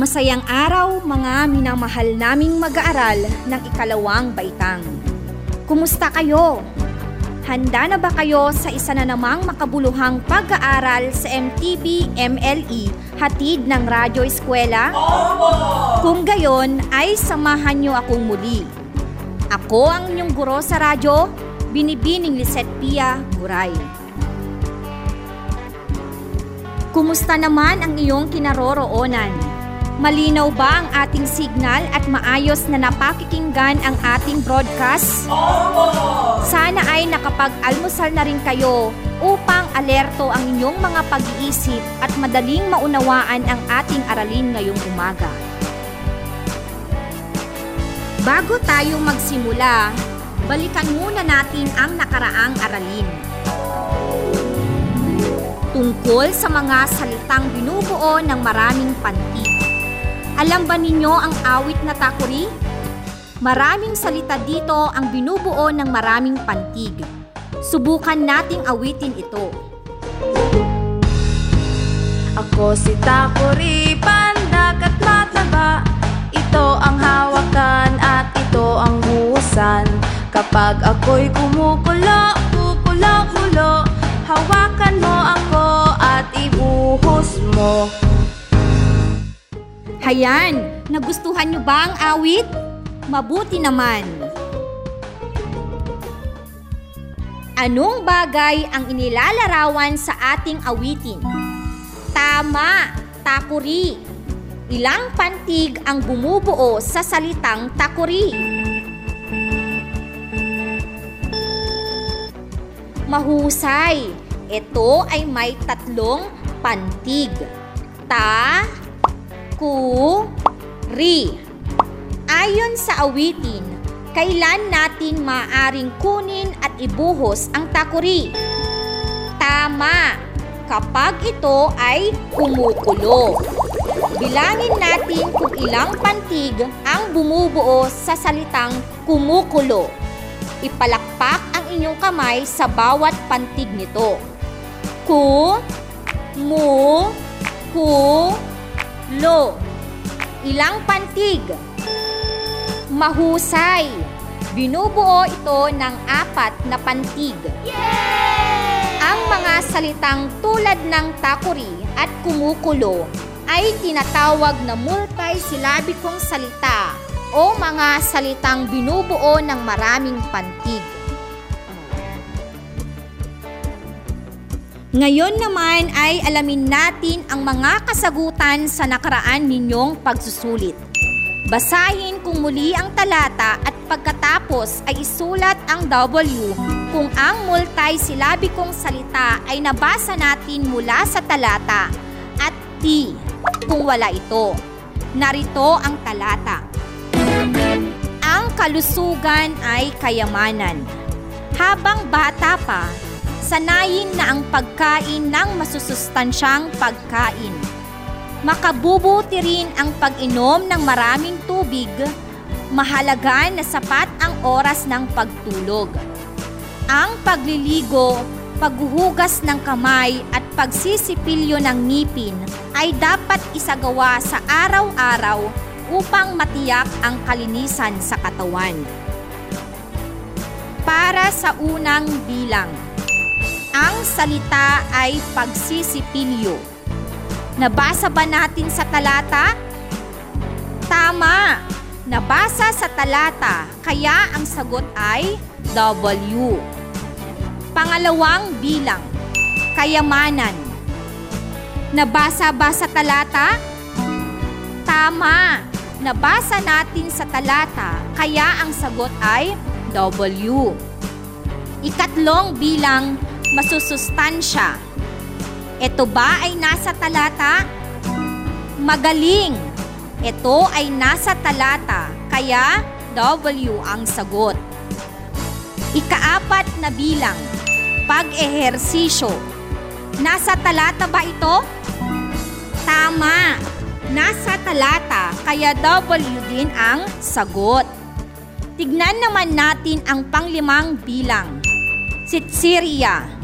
Masayang araw mga minamahal naming mag-aaral ng ikalawang baitang. Kumusta kayo? Handa na ba kayo sa isa na namang makabuluhang pag-aaral sa MTV MLE hatid ng Radyo Eskwela? Kung gayon ay samahan niyo akong muli. Ako ang inyong guro sa radyo, Binibining Lisette Pia Guray. Kumusta naman ang iyong kinaroroonan? Malinaw ba ang ating signal at maayos na napakikinggan ang ating broadcast? Sana ay nakapag-almusal na rin kayo upang alerto ang inyong mga pag-iisip at madaling maunawaan ang ating aralin ngayong umaga. Bago tayo magsimula, balikan muna natin ang nakaraang aralin. Tungkol sa mga salitang binubuo ng maraming pantig. Alam ba ninyo ang awit na takuri? Maraming salita dito ang binubuo ng maraming pantig. Subukan nating awitin ito. Ako si Takuri, pandak at mataba Ito ang hawakan at ito ang buhusan Kapag ako'y kumukulo, Hayan, nagustuhan nyo ba ang awit? Mabuti naman. Anong bagay ang inilalarawan sa ating awitin? Tama, takuri. Ilang pantig ang bumubuo sa salitang takuri? Mahusay. Ito ay may tatlong pantig. Ta, ku, ri. Ayon sa awitin, kailan natin maaring kunin at ibuhos ang takuri? Tama, kapag ito ay kumukulo. Bilangin natin kung ilang pantig ang bumubuo sa salitang kumukulo. Ipalakpak ang inyong kamay sa bawat pantig nito. Ku, mu, ku, lo. Ilang pantig? Mahusay. Binubuo ito ng apat na pantig. Ang mga salitang tulad ng takuri at kumukulo ay tinatawag na multisyllabicong salita o mga salitang binubuo ng maraming pantig. Ngayon naman ay alamin natin ang mga kasagutan sa nakaraan ninyong pagsusulit. Basahin kung muli ang talata at pagkatapos ay isulat ang W kung ang multisyllabicong salita ay nabasa natin mula sa talata at T kung wala ito. Narito ang talata. Ang kalusugan ay kayamanan. Habang bata pa, sanayin na ang pagkain ng masusustansyang pagkain. Makabubuti rin ang pag-inom ng maraming tubig, mahalaga na sapat ang oras ng pagtulog. Ang pagliligo, paghuhugas ng kamay at pagsisipilyo ng ngipin ay dapat isagawa sa araw-araw upang matiyak ang kalinisan sa katawan. Para sa unang bilang, ang salita ay pagsisipilyo. Nabasa ba natin sa talata? Tama! Nabasa sa talata, kaya ang sagot ay W. Pangalawang bilang, kayamanan. Nabasa ba sa talata? Tama! Nabasa natin sa talata, kaya ang sagot ay W. Ikatlong bilang, masusustansya. Ito ba ay nasa talata? Magaling. Ito ay nasa talata, kaya W ang sagot. Ikaapat na bilang, pag-ehersisyo. Nasa talata ba ito? Tama. Nasa talata, kaya W din ang sagot. Tignan naman natin ang panglimang bilang. Sitseria.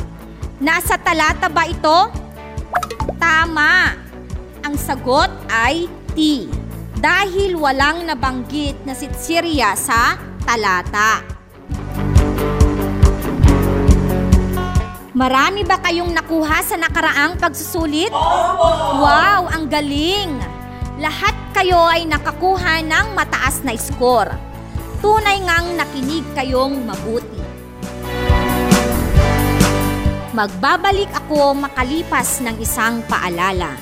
Nasa talata ba ito? Tama. Ang sagot ay T. Dahil walang nabanggit na sitseria sa talata. Marami ba kayong nakuha sa nakaraang pagsusulit? Wow, ang galing! Lahat kayo ay nakakuha ng mataas na score. Tunay ngang nakinig kayong mabuti. Magbabalik ako makalipas ng isang paalala.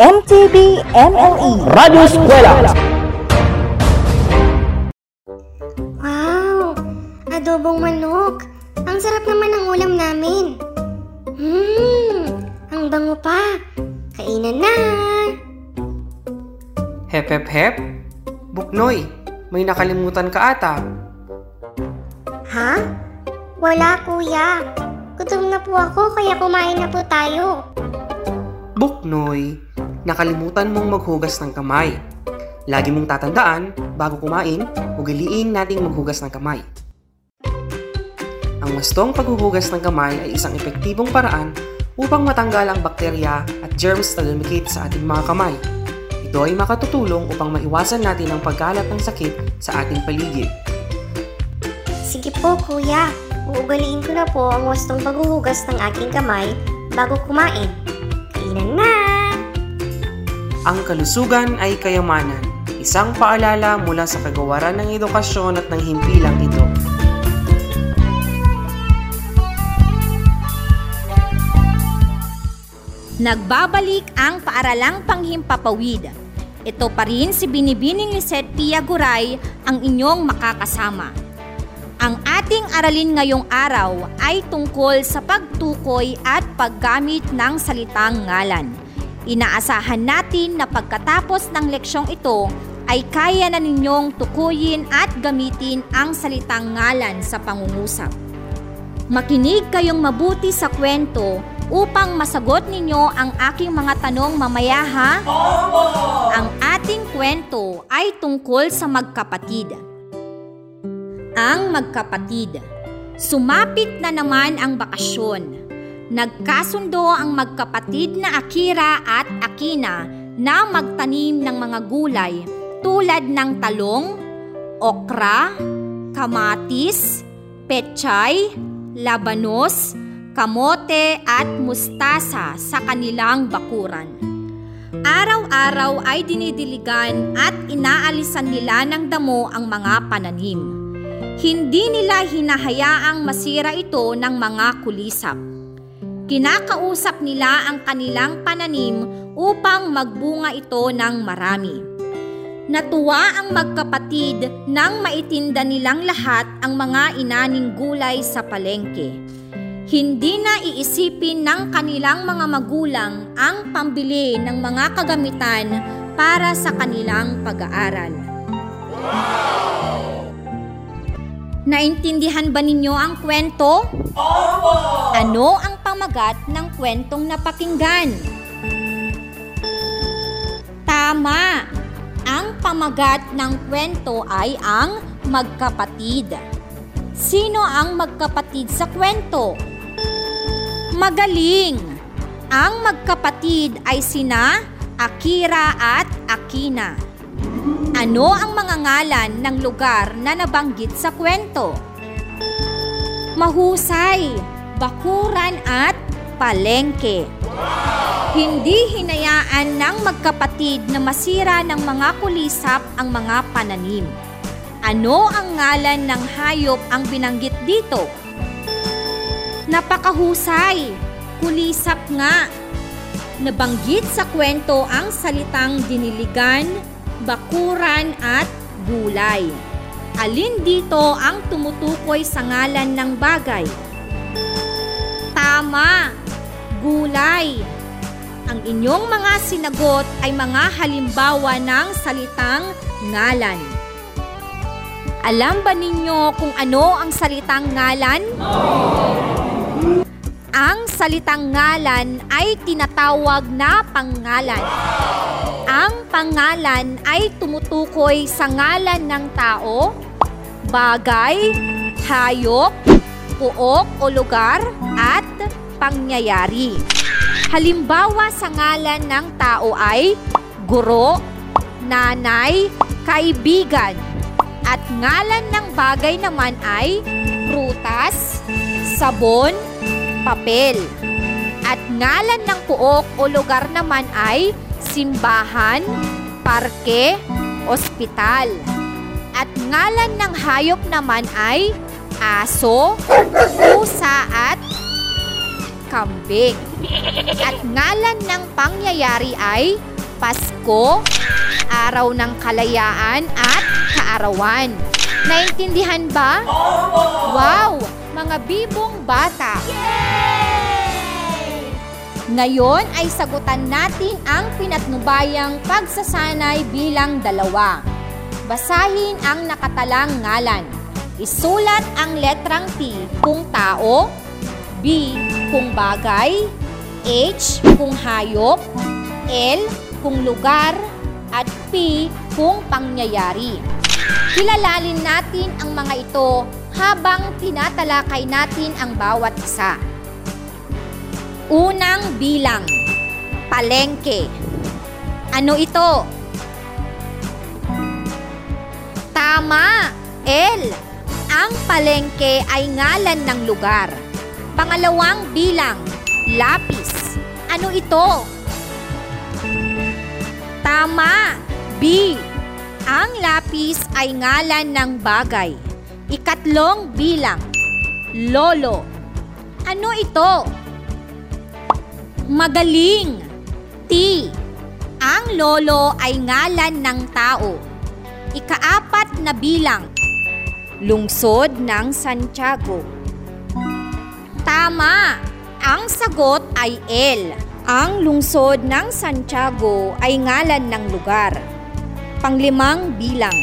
MTV MLE Radyo Eskwela. Wow! Adobong manok. Ang sarap naman ng ulam namin. Hmm, ang bango pa. Kainan na. Hep hep hep? Buknoy, may nakalimutan ka ata. Ha? Wala kuya. Gutom na po ako kaya kumain na po tayo. Buknoy, nakalimutan mong maghugas ng kamay. Lagi mong tatandaan, bago kumain, ugaliin nating maghugas ng kamay. Ang wastong paghuhugas ng kamay ay isang epektibong paraan upang matanggal ang bakterya at germs na lumikit sa ating mga kamay. Ito ay makatutulong upang maiwasan natin ang pagkalat ng sakit sa ating paligid. Sige po kuya. Uugaliin ko na po ang wastong paghuhugas ng aking kamay bago kumain. Kainan na. Ang kalusugan ay kayamanan. Isang paalala mula sa kagawaran ng edukasyon at ng himpilang ito. Nagbabalik ang paaralang panghimpapawid. Ito pa rin si Binibining Lisette Pia Guray ang inyong makakasama. Ang ating aralin ngayong araw ay tungkol sa pagtukoy at paggamit ng salitang ngalan. Inaasahan natin na pagkatapos ng leksyong ito ay kaya na ninyong tukuyin at gamitin ang salitang ngalan sa pangungusap. Makinig kayong mabuti sa kwento upang masagot ninyo ang aking mga tanong mamaya ha? Ang ating kwento ay tungkol sa magkapatid. Ang magkapatid. Sumapit na naman ang bakasyon. Nagkasundo ang magkapatid na Akira at Akina na magtanim ng mga gulay tulad ng talong, okra, kamatis, pechay, labanos, kamote at mustasa sa kanilang bakuran. Araw-araw ay dinidiligan at inaalisan nila ng damo ang mga pananim. Hindi nila hinahayaang masira ito ng mga kulisap. Kinakausap nila ang kanilang pananim upang magbunga ito ng marami. Natuwa ang magkapatid nang maitinda nilang lahat ang mga inaning gulay sa palengke. Hindi na iisipin ng kanilang mga magulang ang pambili ng mga kagamitan para sa kanilang pag-aaral. Naintindihan ba ninyo ang kwento? Opo! Ano ang pamagat ng kwentong napakinggan? Tama! Ang pamagat ng kwento ay ang magkapatid. Sino ang magkapatid sa kwento? Magaling! Ang magkapatid ay sina Akira at Akina. Ano ang mga ngalan ng lugar na nabanggit sa kwento? Mahusay, bakuran at palengke. Hindi hinayaan ng magkapatid na masira ng mga kulisap ang mga pananim. Ano ang ngalan ng hayop ang binanggit dito? Napakahusay, kulisap nga. Nabanggit sa kwento ang salitang diniligan, bakuran at gulay. Alin dito ang tumutukoy sa ngalan ng bagay? Tama, gulay. ang inyong mga sinagot ay mga halimbawa ng salitang ngalan. Alam ba ninyo kung ano ang salitang ngalan? Ang salitang ngalan ay tinatawag na pangalan. Ang pangalan ay tumutukoy sa ngalan ng tao, bagay, hayop, puok o lugar, at pangyayari. Halimbawa sa ngalan ng tao ay guro, nanay, kaibigan, at ngalan ng bagay naman ay prutas, sabon, papel. At ngalan ng puok o lugar naman ay simbahan, parke, ospital. At ngalan ng hayop naman ay aso, pusa at kambing. At ngalan ng pangyayari ay Pasko, Araw ng Kalayaan at Kaarawan. Naintindihan ba? Wow! Mga bibong bata! Ngayon ay sagutan natin ang pinatnubayang pagsasanay bilang dalawa. Basahin ang nakatalang ngalan. Isulat ang letrang T kung tao, B kung bagay, H kung hayop, L kung lugar, at P kung pangyayari. Kilalalin natin ang mga ito habang tinatalakay natin ang bawat isa. Unang bilang, palengke. Ano ito? Tama, L. Ang palengke ay ngalan ng lugar. Pangalawang bilang, lapis. Ano ito? Tama, B. Ang lapis ay ngalan ng bagay. Ikatlong bilang, lolo. Ano ito? Magaling. T. Ang lolo ay ngalan ng tao. Ikaapat na bilang, lungsod ng Santiago. Tama! Ang sagot ay L. Ang lungsod ng Santiago ay ngalan ng lugar. Panglimang bilang,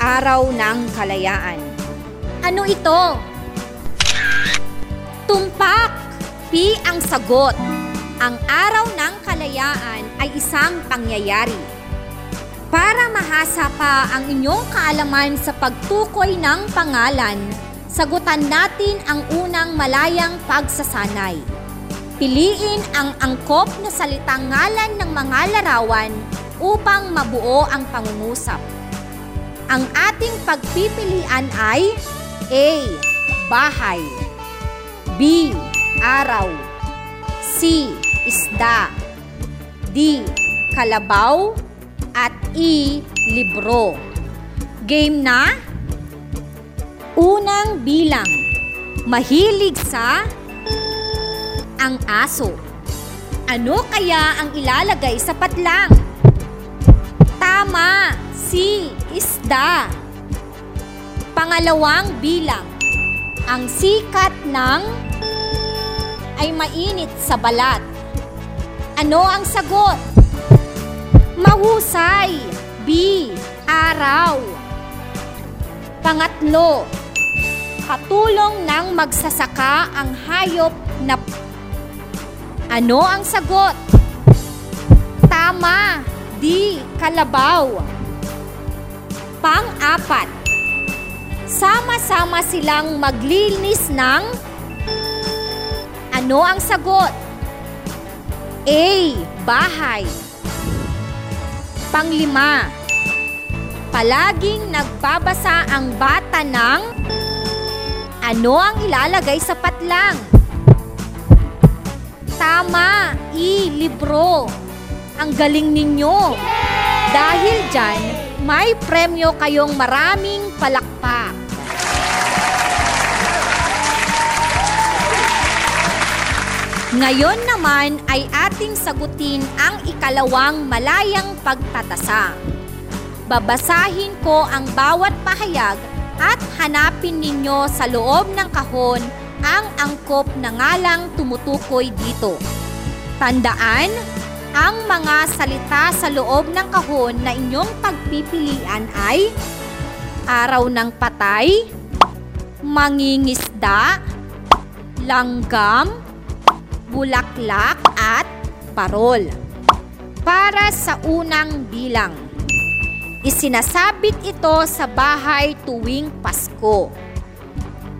araw ng kalayaan. Ano ito? Tumpak! P ang sagot. Ang araw ng kalayaan ay isang pangyayari. Para mahasa pa ang inyong kaalaman sa pagtukoy ng pangalan, sagutan natin ang unang malayang pagsasanay. Piliin ang angkop na salitang ngalan ng mga larawan upang mabuo ang pangungusap. Ang ating pagpipilian ay A. Bahay B. Araw C. Isda D. Kalabaw at E. Libro Game na? Unang bilang Mahilig sa ang aso. Ano kaya ang ilalagay sa patlang? Tama, si isda. Pangalawang bilang. Ang sikat ng ay mainit sa balat. Ano ang sagot? Mahusay. B. Araw. Pangatlo. Katulong ng magsasaka ang hayop na ano ang sagot? Tama, di kalabaw. Pang-apat. Sama-sama silang maglinis ng Ano ang sagot? A. Bahay. Panglima. Palaging nagbabasa ang bata ng Ano ang ilalagay sa patlang? Tama, i libro. Ang galing ninyo. Dahil dyan, may premyo kayong maraming palakpak. Ngayon naman ay ating sagutin ang ikalawang malayang pagtatasa. Babasahin ko ang bawat pahayag at hanapin ninyo sa loob ng kahon ang angkop na ngalang tumutukoy dito. Tandaan, ang mga salita sa loob ng kahon na inyong pagpipilian ay araw ng patay, mangingisda, langgam, bulaklak at parol. Para sa unang bilang, isinasabit ito sa bahay tuwing Pasko.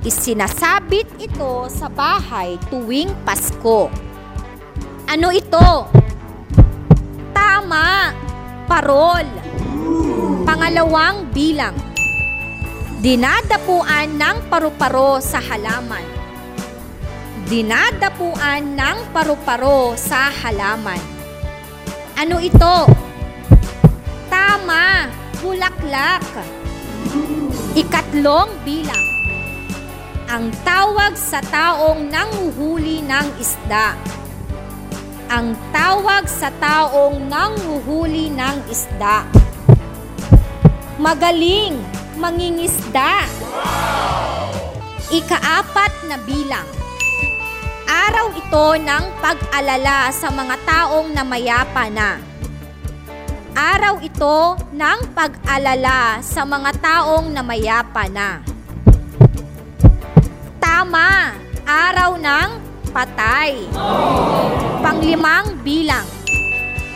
Isinasabit ito sa bahay tuwing Pasko. Ano ito? Tama! Parol! Pangalawang bilang. Dinadapuan ng paru-paro sa halaman. Dinadapuan ng paru-paro sa halaman. Ano ito? Tama! Bulaklak! Ikatlong bilang. Ang tawag sa taong nanguhuli ng isda. Ang tawag sa taong nanguhuli ng isda. Magaling! Mangingisda! Ikaapat na bilang. Araw ito ng pag-alala sa mga taong namayapa na. Araw ito ng pag-alala sa mga taong namayapa na. Tama, araw ng patay. Panglimang bilang.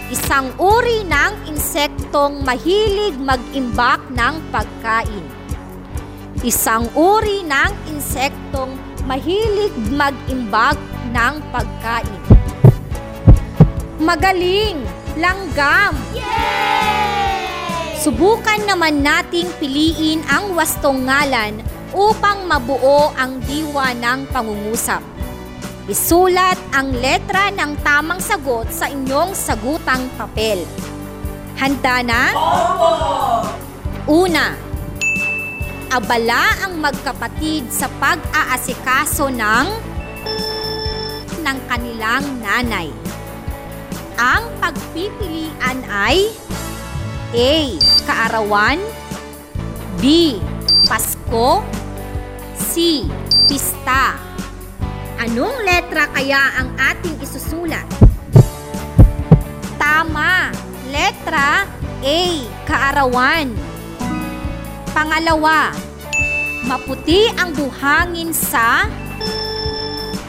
Isang uri ng insektong mahilig mag-imbak ng pagkain. Isang uri ng insektong mahilig mag-imbag ng pagkain. Magaling! Langgam! Subukan naman nating piliin ang wastong ngalan upang mabuo ang diwa ng pangungusap. Isulat ang letra ng tamang sagot sa inyong sagutang papel. Handa na? Una, abala ang magkapatid sa pag-aasikaso ng ng kanilang nanay. Ang pagpipilian ay A. Kaarawan B. Pasko C. Pista Anong letra kaya ang ating isusulat? Tama! Letra A. Kaarawan Pangalawa, maputi ang buhangin sa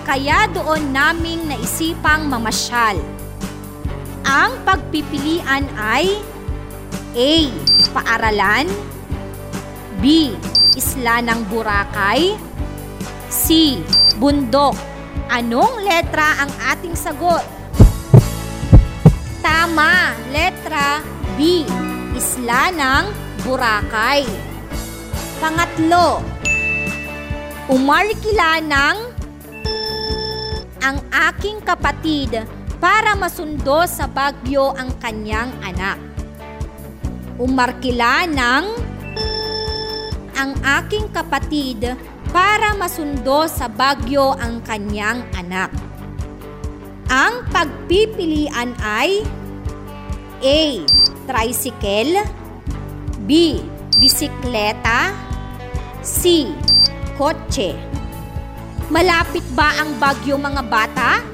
kaya doon naming naisipang mamasyal. Ang pagpipilian ay A. Paaralan B. Isla ng Boracay C. Bundok Anong letra ang ating sagot? Tama! Letra B. Isla ng Boracay Pangatlo, umarkila ng ang aking kapatid para masundo sa Bagyo ang kanyang anak. Umarkila ng ang aking kapatid para masundo sa Bagyo ang kanyang anak. Ang pagpipilian ay A. Tricycle B. Bisikleta C. Kotse Malapit ba ang bagyo mga bata?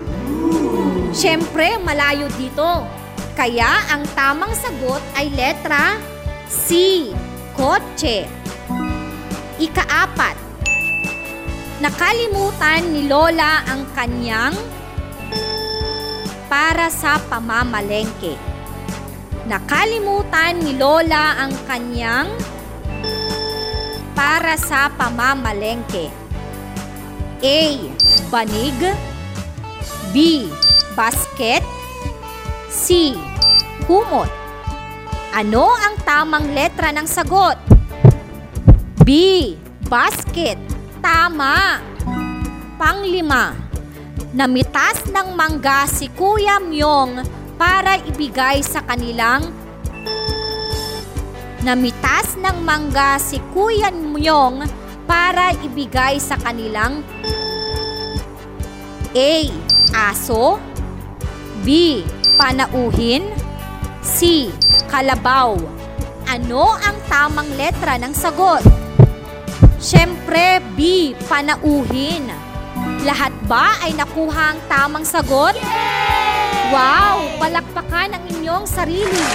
Siyempre, malayo dito. Kaya ang tamang sagot ay letra C. Kotse. Ikaapat. Nakalimutan ni Lola ang kanyang para sa pamamalengke. Nakalimutan ni Lola ang kanyang para sa pamamalengke. A. Banig B. Basket C. Kumot Ano ang tamang letra ng sagot? B. Basket Tama! Panglima Namitas ng mangga si Kuya Myong para ibigay sa kanilang Namitas ng mangga si Kuya Myong para ibigay sa kanilang A. Aso B. Panauhin C. Kalabaw Ano ang tamang letra ng sagot? Siyempre, B. Panauhin Lahat ba ay nakuha ang tamang sagot? Yay! palakpakan ang inyong sarili.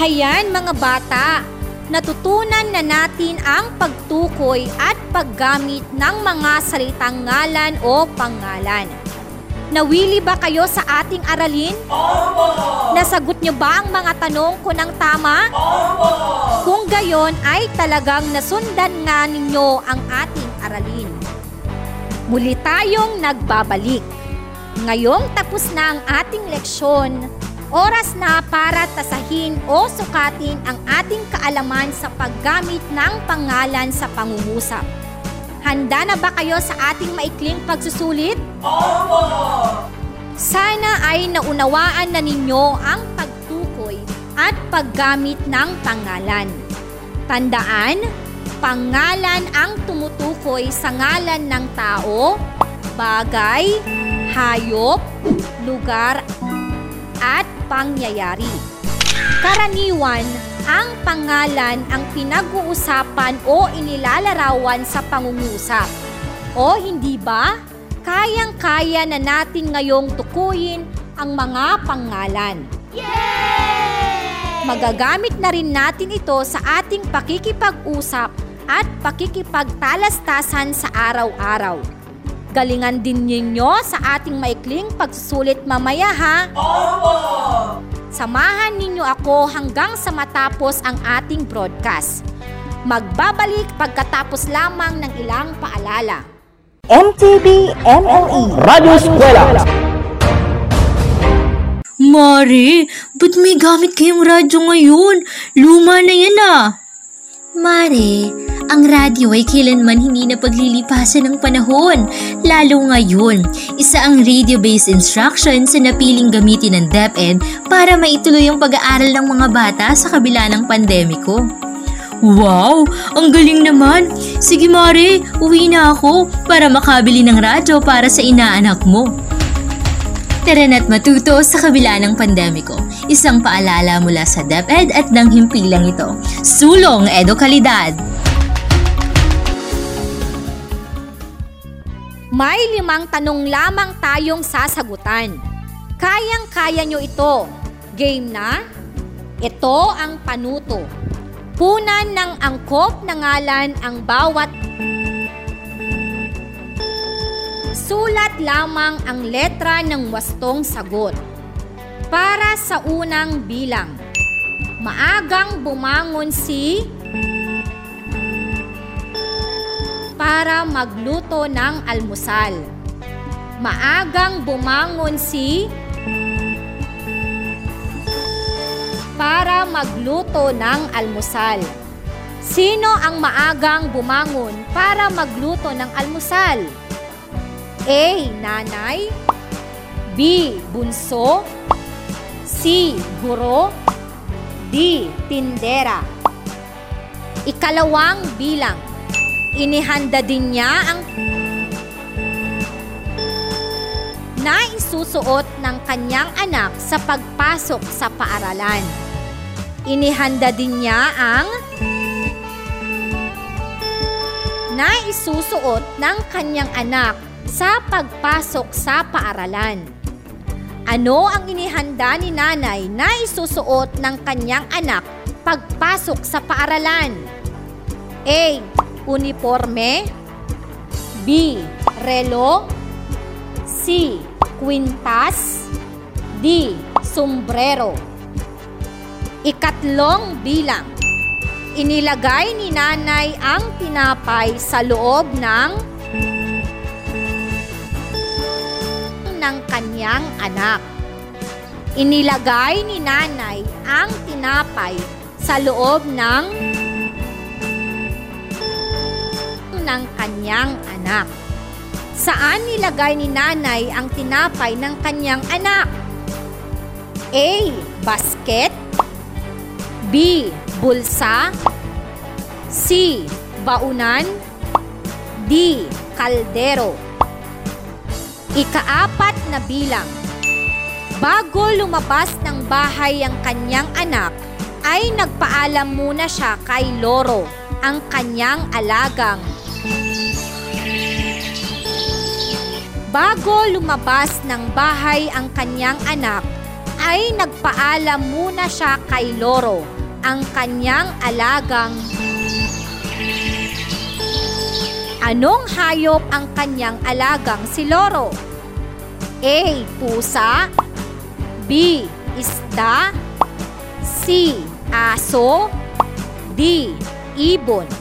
Hayan mga bata, natutunan na natin ang pagtukoy at paggamit ng mga salitang ngalan o pangalan. Nawili ba kayo sa ating aralin? Opo! Nasagot niyo ba ang mga tanong ko ng tama? Opo! Kung gayon ay talagang nasundan nga ninyo ang ating aralin. Muli tayong nagbabalik. Ngayong tapos na ang ating leksyon, oras na para tasahin o sukatin ang ating kaalaman sa paggamit ng pangalan sa pangungusap. Handa na ba kayo sa ating maikling pagsusulit? Opo! Sana ay naunawaan na ninyo ang pagtukoy at paggamit ng pangalan. Tandaan, pangalan ang tumutukoy sa ngalan ng tao, bagay, hayop, lugar, at pangyayari. Karaniwan, ang pangalan ang pinag-uusapan o inilalarawan sa pangungusap. O hindi ba? Kayang-kaya na natin ngayong tukuyin ang mga pangalan. Yay! Magagamit na rin natin ito sa ating pakikipag-usap at pakikipagtalastasan sa araw-araw. Galingan din ninyo sa ating maikling pagsusulit mamaya ha. Opo! Samahan ninyo ako hanggang sa matapos ang ating broadcast. Magbabalik pagkatapos lamang ng ilang paalala. MTB MLE Radyo Eskwela. Mari, ba't may gamit kayong radyo ngayon? Luma na yan ah. Mare, ang radyo ay kailanman hindi na paglilipasan ng panahon, lalo ngayon. Isa ang radio-based instruction sa napiling gamitin ng DepEd para maituloy ang pag-aaral ng mga bata sa kabila ng pandemiko. Wow! Ang galing naman! Sige Mare, uwi na ako para makabili ng radyo para sa inaanak mo. Tara na't matuto sa kabila ng pandemiko. Isang paalala mula sa DepEd at ng himpilang ito. Sulong Edukalidad! May limang tanong lamang tayong sasagutan. Kayang-kaya nyo ito. Game na? Ito ang panuto. Punan ng angkop na ngalan ang bawat Sulat lamang ang letra ng wastong sagot. Para sa unang bilang. Maagang bumangon si para magluto ng almusal. Maagang bumangon si para magluto ng almusal. Sino ang maagang bumangon para magluto ng almusal? A. Nanay B. Bunso C. Guro D. Tindera Ikalawang bilang Inihanda din niya ang na isusuot ng kanyang anak sa pagpasok sa paaralan. Inihanda din niya ang na isusuot ng kanyang anak sa pagpasok sa paaralan. Ano ang inihanda ni nanay na isusuot ng kanyang anak pagpasok sa paaralan? A uniforme B. Relo C. Quintas D. Sombrero Ikatlong bilang Inilagay ni nanay ang tinapay sa loob ng ng kanyang anak. Inilagay ni nanay ang tinapay sa loob ng ng kanyang anak. Saan nilagay ni nanay ang tinapay ng kanyang anak? A. Basket B. Bulsa C. Baunan D. Kaldero Ikaapat na bilang Bago lumabas ng bahay ang kanyang anak, ay nagpaalam muna siya kay Loro, ang kanyang alagang Bago lumabas ng bahay ang kanyang anak, ay nagpaalam muna siya kay Loro, ang kanyang alagang Anong hayop ang kanyang alagang si Loro? A. Pusa B. Isda C. Aso D. Ibon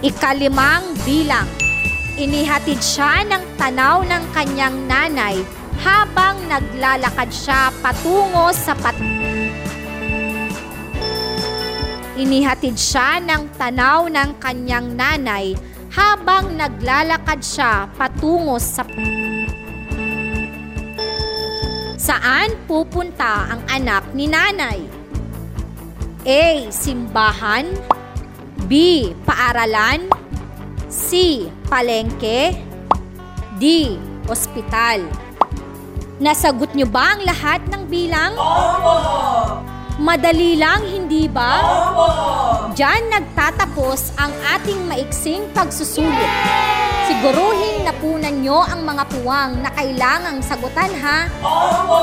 Ikalimang bilang Inihatid siya ng tanaw ng kanyang nanay habang naglalakad siya patungo sa pat Inihatid siya ng tanaw ng kanyang nanay habang naglalakad siya patungo sa Saan pupunta ang anak ni nanay? A. Simbahan B. Paaralan C. Palengke D. Ospital Nasagot niyo ba ang lahat ng bilang? Opo! Madali lang, hindi ba? Opo! Diyan nagtatapos ang ating maiksing pagsusulit. Siguruhin na punan nyo ang mga puwang na kailangang sagutan ha? Opo!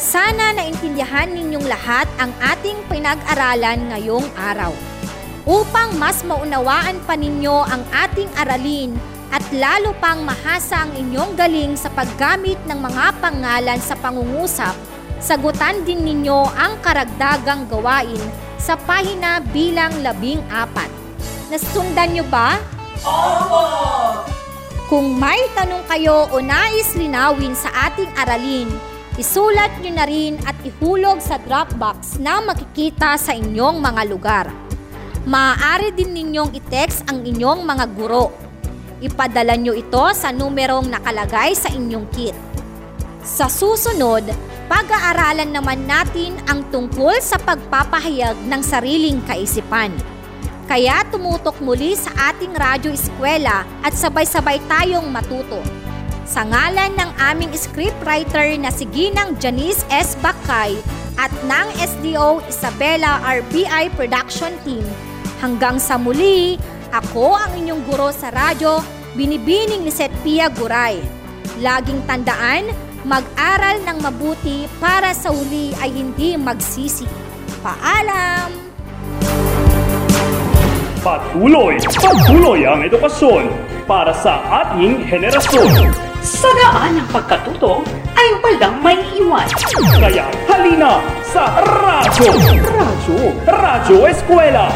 Sana naintindihan ninyong lahat ang ating pinag-aralan ngayong araw. Upang mas maunawaan pa ninyo ang ating aralin at lalo pang mahasa ang inyong galing sa paggamit ng mga pangalan sa pangungusap, sagutan din ninyo ang karagdagang gawain sa pahina bilang labing apat. Nasundan nyo ba? Opo! Kung may tanong kayo o nais linawin sa ating aralin, isulat nyo na rin at ihulog sa Dropbox na makikita sa inyong mga lugar. Maaari din ninyong i-text ang inyong mga guro. Ipadala nyo ito sa numerong nakalagay sa inyong kit. Sa susunod, pag-aaralan naman natin ang tungkol sa pagpapahayag ng sariling kaisipan. Kaya tumutok muli sa ating radyo eskwela at sabay-sabay tayong matuto. Sa ngalan ng aming scriptwriter na si Ginang Janice S. Bakay at ng SDO Isabela RBI Production Team, hanggang sa muli, ako ang inyong guro sa radyo, Binibining Lisette Pia Guray. Laging tandaan, mag-aral ng mabuti para sa huli ay hindi magsisi. Paalam! Patuloy, patuloy ang edukasyon para sa ating henerasyon. Sa daan ng pagkatuto ay walang may iwan. Kaya halina sa Radyo! Radyo! Radyo Eskwela!